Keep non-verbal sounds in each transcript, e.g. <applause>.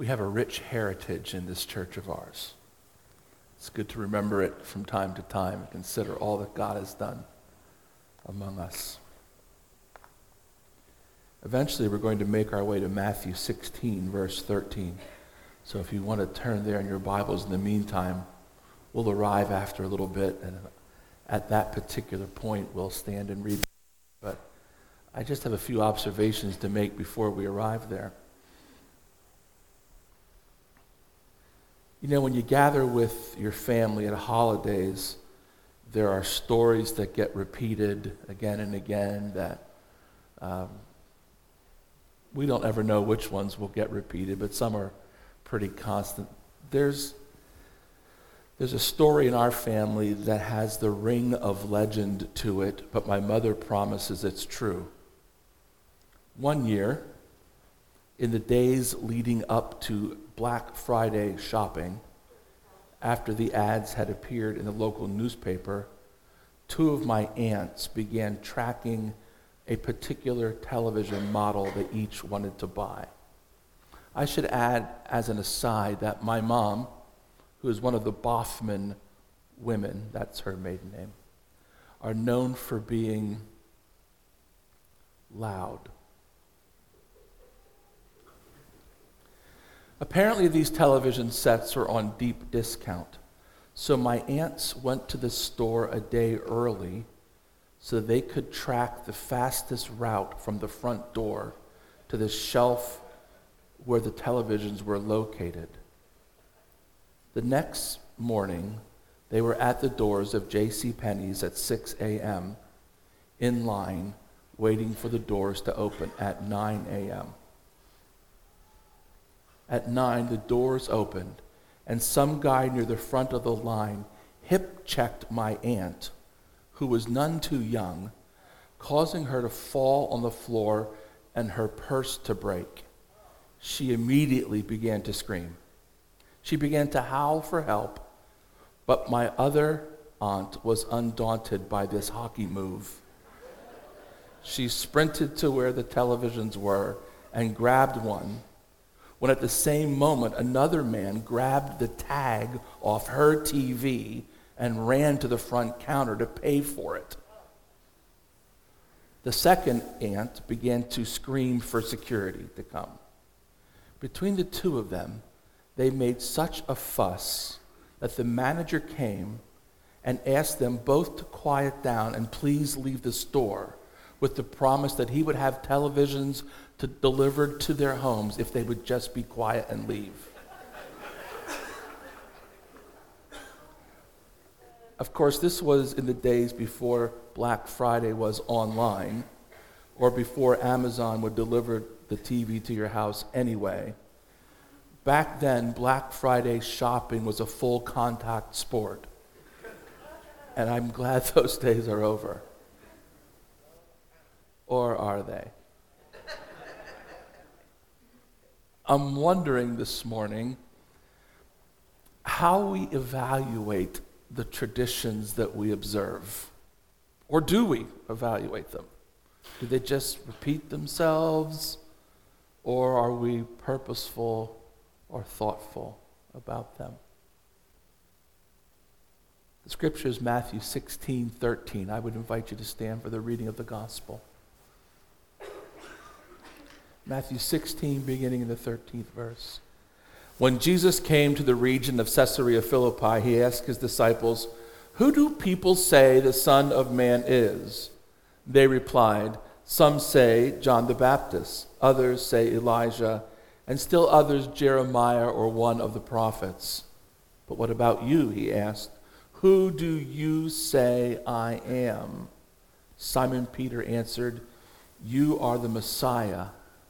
we have a rich heritage in this church of ours. It's good to remember it from time to time and consider all that God has done among us. Eventually, we're going to make our way to Matthew 16, verse 13. So if you want to turn there in your Bibles in the meantime, we'll arrive after a little bit, and at that particular point, we'll stand and read. But I just have a few observations to make before we arrive there. You know, when you gather with your family at holidays, there are stories that get repeated again and again that um, we don't ever know which ones will get repeated, but some are pretty constant. There's, there's a story in our family that has the ring of legend to it, but my mother promises it's true. One year, in the days leading up to Black Friday shopping, after the ads had appeared in the local newspaper, two of my aunts began tracking a particular television model that each wanted to buy. I should add, as an aside, that my mom, who is one of the Boffman women, that's her maiden name, are known for being loud. Apparently, these television sets are on deep discount. So my aunts went to the store a day early so they could track the fastest route from the front door to the shelf where the televisions were located. The next morning, they were at the doors of J.C. Penney's at 6 a.m. in line, waiting for the doors to open at 9 a.m. At 9, the doors opened, and some guy near the front of the line hip checked my aunt, who was none too young, causing her to fall on the floor and her purse to break she immediately began to scream. She began to howl for help, but my other aunt was undaunted by this hockey move. She sprinted to where the televisions were and grabbed one, when at the same moment another man grabbed the tag off her TV and ran to the front counter to pay for it. The second aunt began to scream for security to come. Between the two of them, they made such a fuss that the manager came and asked them both to quiet down and please leave the store with the promise that he would have televisions to, delivered to their homes if they would just be quiet and leave. of course, this was in the days before Black Friday was online or before Amazon would deliver the TV to your house anyway. Back then, Black Friday shopping was a full contact sport. And I'm glad <laughs> those days are over. Or are they? I'm wondering this morning how we evaluate the traditions that we observe. Or do we evaluate them? Do they just repeat themselves? Or are we purposeful or thoughtful about them? The scripture is Matthew 16, 13. I would invite you to stand for the reading of the gospel. Matthew 16, beginning in the 13th verse. When Jesus came to the region of Caesarea Philippi, he asked his disciples, Who do people say the Son of Man is? They replied, Some say John the Baptist others say Elijah, and still others Jeremiah or one of the prophets. But what about you? He asked. Who do you say I am? Simon Peter answered, You are the Messiah,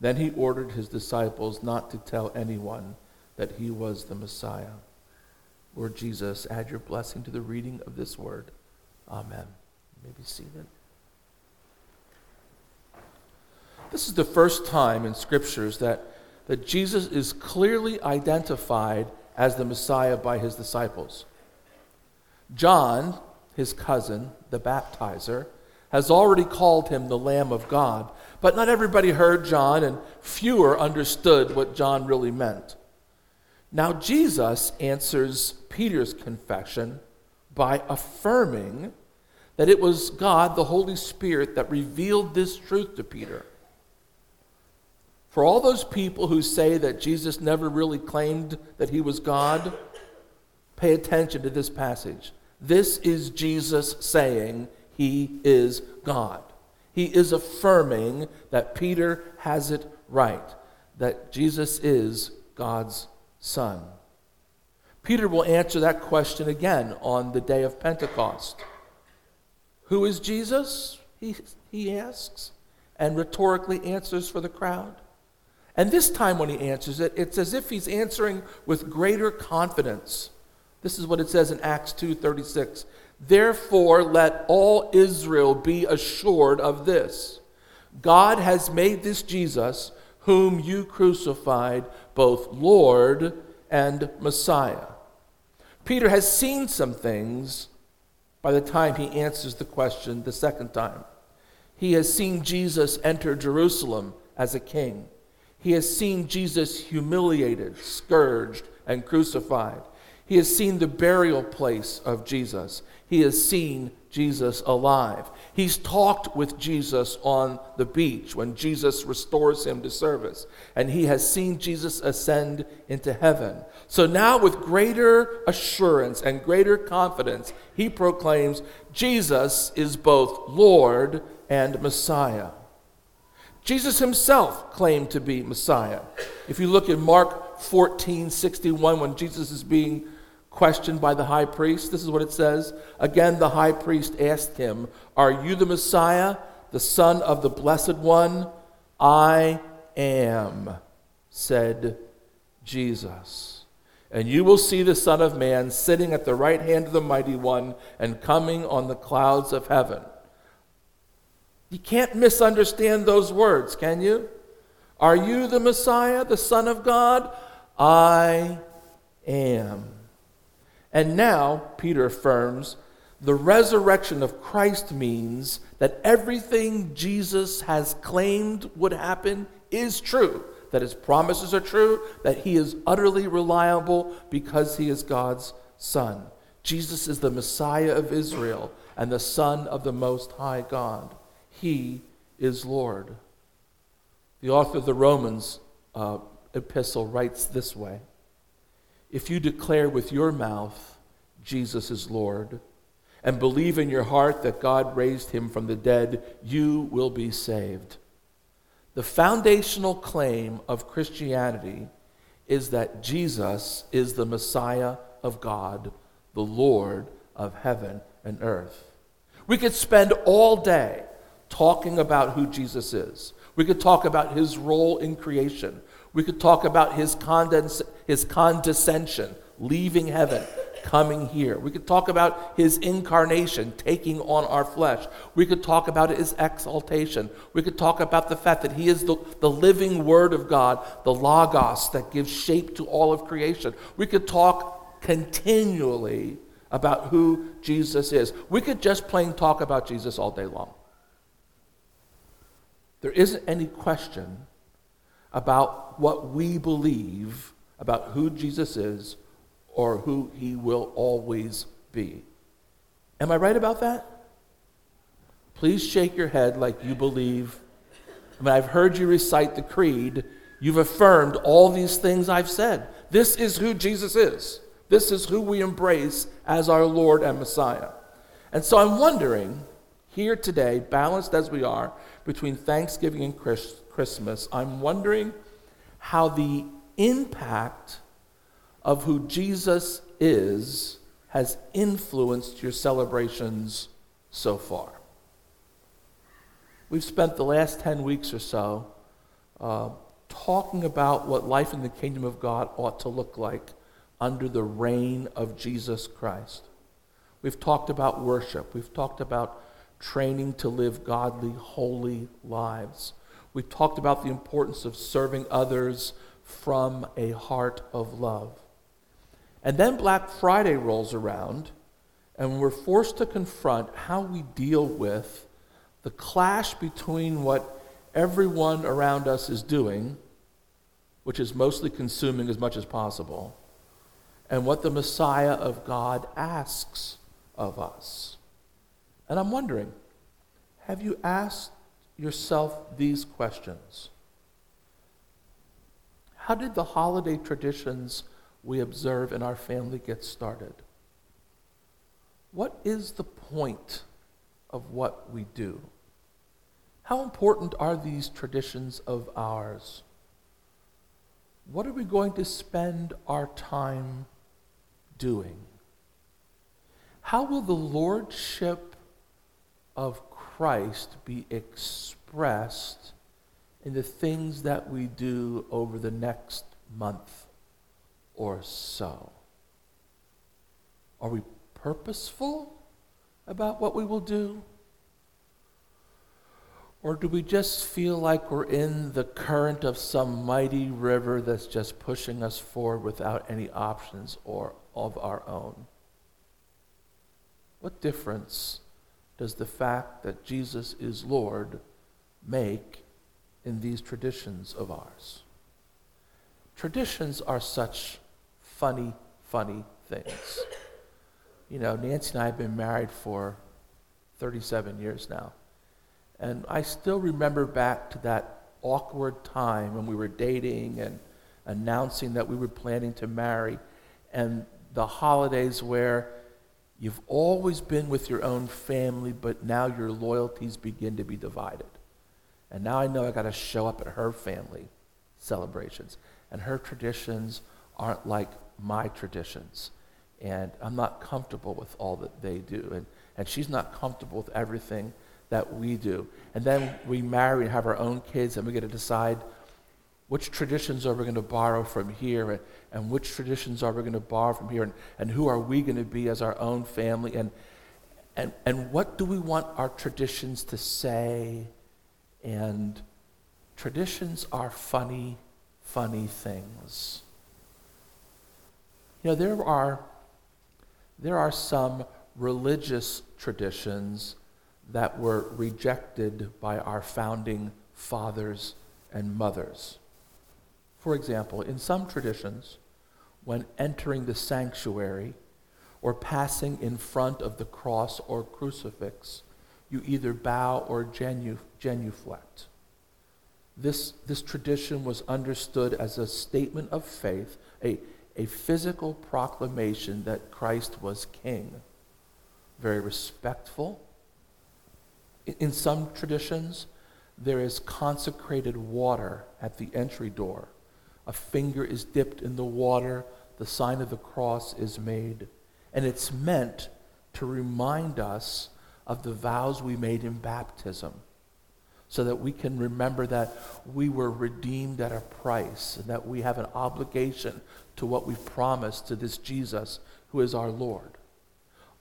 Then he ordered his disciples not to tell anyone that he was the Messiah. Lord Jesus, add your blessing to the reading of this word. Amen. You may be seated. This is the first time in scriptures that, that Jesus is clearly identified as the Messiah by his disciples. John, his cousin, the baptizer, has already called him the Lamb of God, but not everybody heard John, and fewer understood what John really meant. Now, Jesus answers Peter's confession by affirming that it was God, the Holy Spirit, that revealed this truth to Peter. For all those people who say that Jesus never really claimed that he was God, pay attention to this passage. This is Jesus saying he is God. He is affirming that Peter has it right, that Jesus is God's Son. Peter will answer that question again on the day of Pentecost. Who is Jesus? He, he asks, and rhetorically answers for the crowd. And this time, when he answers it, it's as if he's answering with greater confidence. This is what it says in Acts 2:36. Therefore, let all Israel be assured of this God has made this Jesus, whom you crucified, both Lord and Messiah. Peter has seen some things by the time he answers the question the second time. He has seen Jesus enter Jerusalem as a king. He has seen Jesus humiliated, scourged, and crucified. He has seen the burial place of Jesus. He has seen Jesus alive. He's talked with Jesus on the beach when Jesus restores him to service. And he has seen Jesus ascend into heaven. So now, with greater assurance and greater confidence, he proclaims Jesus is both Lord and Messiah. Jesus himself claimed to be Messiah. If you look at Mark 14 61, when Jesus is being questioned by the high priest. This is what it says. Again, the high priest asked him, Are you the Messiah, the Son of the Blessed One? I am, said Jesus. And you will see the Son of Man sitting at the right hand of the Mighty One and coming on the clouds of heaven. You can't misunderstand those words, can you? Are you the Messiah, the Son of God? I am. And now, Peter affirms, the resurrection of Christ means that everything Jesus has claimed would happen is true, that his promises are true, that he is utterly reliable because he is God's Son. Jesus is the Messiah of Israel and the Son of the Most High God. He is Lord. The author of the Romans uh, epistle writes this way if you declare with your mouth Jesus is Lord and believe in your heart that God raised him from the dead, you will be saved. The foundational claim of Christianity is that Jesus is the Messiah of God, the Lord of heaven and earth. We could spend all day talking about who Jesus is. We could talk about his role in creation. We could talk about his, condens- his condescension, leaving heaven, coming here. We could talk about his incarnation, taking on our flesh. We could talk about his exaltation. We could talk about the fact that he is the, the living word of God, the Logos that gives shape to all of creation. We could talk continually about who Jesus is. We could just plain talk about Jesus all day long. There isn't any question about what we believe about who Jesus is or who he will always be. Am I right about that? Please shake your head like you believe. I mean, I've heard you recite the creed. You've affirmed all these things I've said. This is who Jesus is. This is who we embrace as our Lord and Messiah. And so I'm wondering, here today, balanced as we are between Thanksgiving and Christmas, I'm wondering how the impact of who Jesus is has influenced your celebrations so far. We've spent the last 10 weeks or so uh, talking about what life in the kingdom of God ought to look like under the reign of Jesus Christ. We've talked about worship. We've talked about training to live godly, holy lives. We've talked about the importance of serving others from a heart of love. And then Black Friday rolls around, and we're forced to confront how we deal with the clash between what everyone around us is doing, which is mostly consuming as much as possible, and what the Messiah of God asks of us. And I'm wondering have you asked yourself these questions? How did the holiday traditions we observe in our family get started? What is the point of what we do? How important are these traditions of ours? What are we going to spend our time doing? How will the lordship of Christ be expressed in the things that we do over the next month or so? Are we purposeful about what we will do? Or do we just feel like we're in the current of some mighty river that's just pushing us forward without any options or of our own? What difference does the fact that Jesus is Lord make in these traditions of ours? Traditions are such funny, funny things. You know, Nancy and I have been married for 37 years now. And I still remember back to that awkward time when we were dating and announcing that we were planning to marry, and the holidays where you've always been with your own family, but now your loyalties begin to be divided. And now I know I got to show up at her family celebrations, and her traditions aren't like my traditions. And I'm not comfortable with all that they do. And, and she's not comfortable with everything that we do. And then we marry and have our own kids, and we get to decide which traditions are we going to borrow from here, and, and which traditions are we going to borrow from here, and, and who are we going to be as our own family, and, and, and what do we want our traditions to say? And traditions are funny, funny things. You know, there are, there are some religious traditions that were rejected by our founding fathers and mothers. For example, in some traditions, when entering the sanctuary or passing in front of the cross or crucifix, you either bow or genu- genuflect. This, this tradition was understood as a statement of faith, a, a physical proclamation that Christ was king. Very respectful, in some traditions, there is consecrated water at the entry door. A finger is dipped in the water, the sign of the cross is made, and it's meant to remind us of the vows we made in baptism so that we can remember that we were redeemed at a price and that we have an obligation to what we've promised to this Jesus who is our Lord.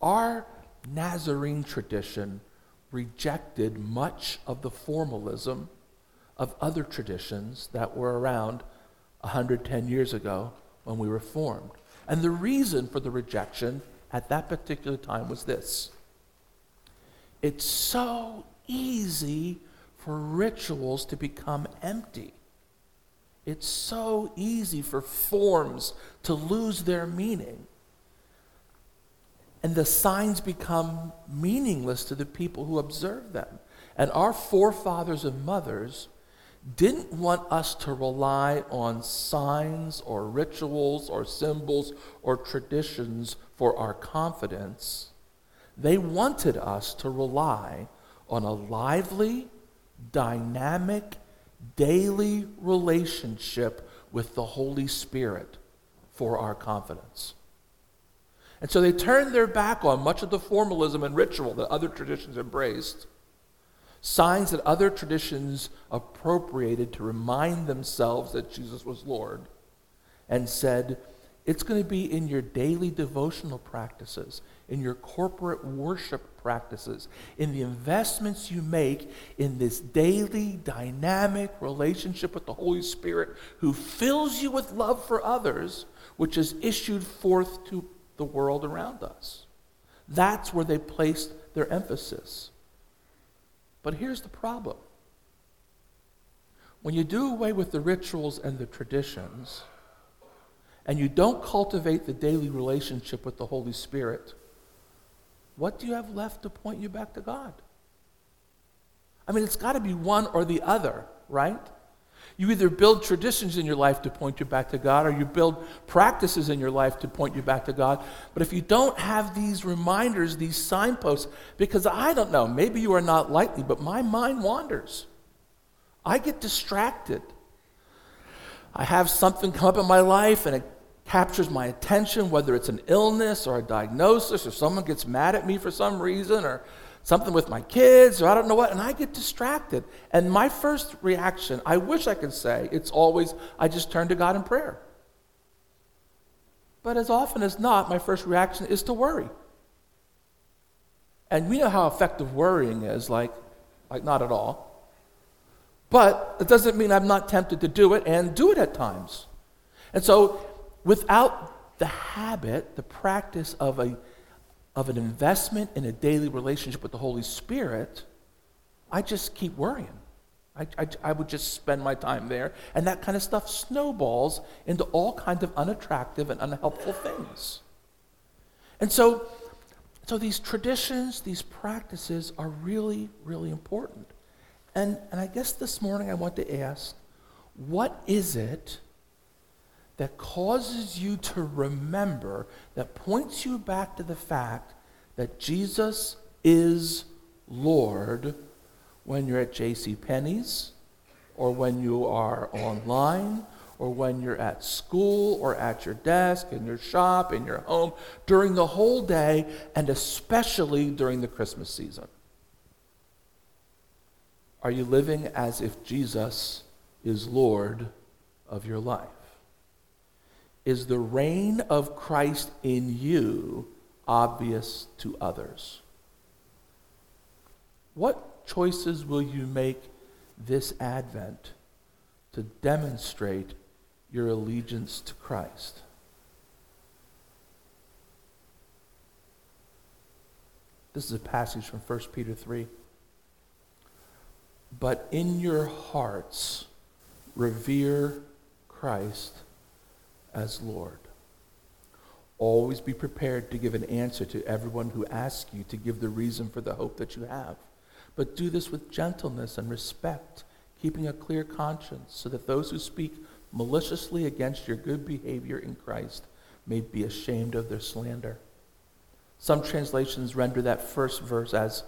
Our Nazarene tradition rejected much of the formalism of other traditions that were around 110 years ago when we were formed. And the reason for the rejection at that particular time was this it's so easy for rituals to become empty. It's so easy for forms to lose their meaning and the signs become meaningless to the people who observe them. And our forefathers and mothers didn't want us to rely on signs or rituals or symbols or traditions for our confidence. They wanted us to rely on a lively, dynamic, daily relationship with the Holy Spirit for our confidence. And so they turned their back on much of the formalism and ritual that other traditions embraced signs that other traditions appropriated to remind themselves that Jesus was Lord, and said, It's going to be in your daily devotional practices, in your corporate worship practices, in the investments you make in this daily dynamic relationship with the Holy Spirit who fills you with love for others, which is issued forth to the world around us. That's where they placed their emphasis. But here's the problem when you do away with the rituals and the traditions, and you don't cultivate the daily relationship with the Holy Spirit, what do you have left to point you back to God? I mean, it's got to be one or the other, right? You either build traditions in your life to point you back to God, or you build practices in your life to point you back to God. But if you don't have these reminders, these signposts, because I don't know, maybe you are not likely, but my mind wanders. I get distracted. I have something come up in my life and it captures my attention, whether it's an illness or a diagnosis, or someone gets mad at me for some reason, or something with my kids or I don't know what, and I get distracted. And my first reaction, I wish I could say, it's always, I just turn to God in prayer. But as often as not, my first reaction is to worry. And we know how effective worrying is, like, like not at all. But it doesn't mean I'm not tempted to do it and do it at times. And so, without the habit, the practice of a of an investment in a daily relationship with the Holy Spirit, I just keep worrying. I, I, I, would just spend my time there, and that kind of stuff snowballs into all kinds of unattractive and unhelpful things. And so, so these traditions, these practices are really, really important. And, and I guess this morning I want to ask what is it that causes you to remember, that points you back to the fact that Jesus is Lord when you're at J.C. Penney's, or when you are online, or when you're at school, or at your desk, in your shop, in your home, during the whole day, and especially during the Christmas season. Are you living as if Jesus is Lord of your life? Is the reign of Christ in you obvious to others? What choices will you make this Advent to demonstrate your allegiance to Christ? This is a passage from 1 Peter 3. But in your hearts, revere Christ as Lord. Always be prepared to give an answer to everyone who asks you to give the reason for the hope that you have. But do this with gentleness and respect, keeping a clear conscience, so that those who speak maliciously against your good behavior in Christ may be ashamed of their slander. Some translations render that first verse as,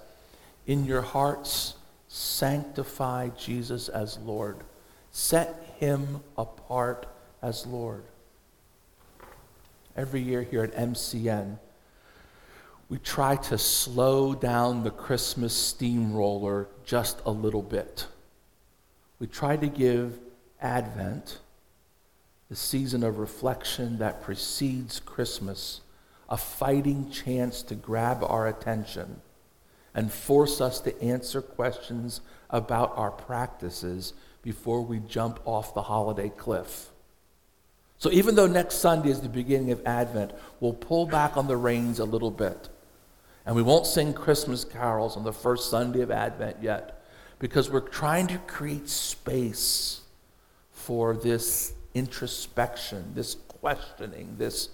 In your hearts, sanctify Jesus as Lord. Set him apart as Lord every year here at MCN, we try to slow down the Christmas steamroller just a little bit. We try to give Advent, the season of reflection that precedes Christmas, a fighting chance to grab our attention and force us to answer questions about our practices before we jump off the holiday cliff. So even though next Sunday is the beginning of Advent, we'll pull back on the reins a little bit. And we won't sing Christmas carols on the first Sunday of Advent yet because we're trying to create space for this introspection, this questioning, this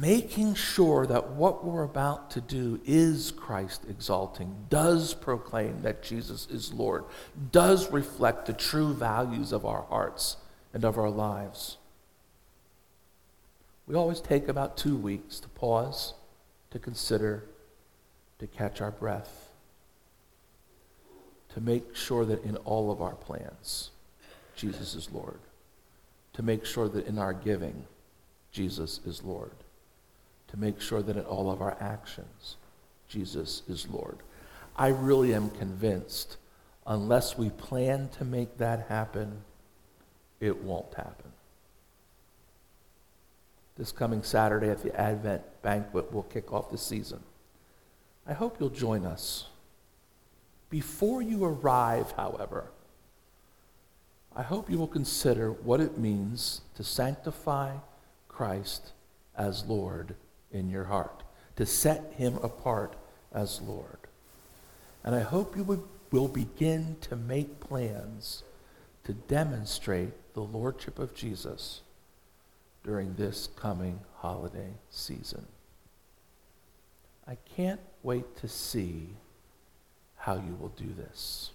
making sure that what we're about to do is Christ exalting, does proclaim that Jesus is Lord, does reflect the true values of our hearts and of our lives. We always take about two weeks to pause, to consider, to catch our breath, to make sure that in all of our plans, Jesus is Lord, to make sure that in our giving, Jesus is Lord, to make sure that in all of our actions, Jesus is Lord. I really am convinced unless we plan to make that happen, it won't happen. This coming Saturday at the Advent banquet, we'll kick off the season. I hope you'll join us. Before you arrive, however, I hope you will consider what it means to sanctify Christ as Lord in your heart, to set him apart as Lord. And I hope you will begin to make plans to demonstrate the Lordship of Jesus during this coming holiday season. I can't wait to see how you will do this.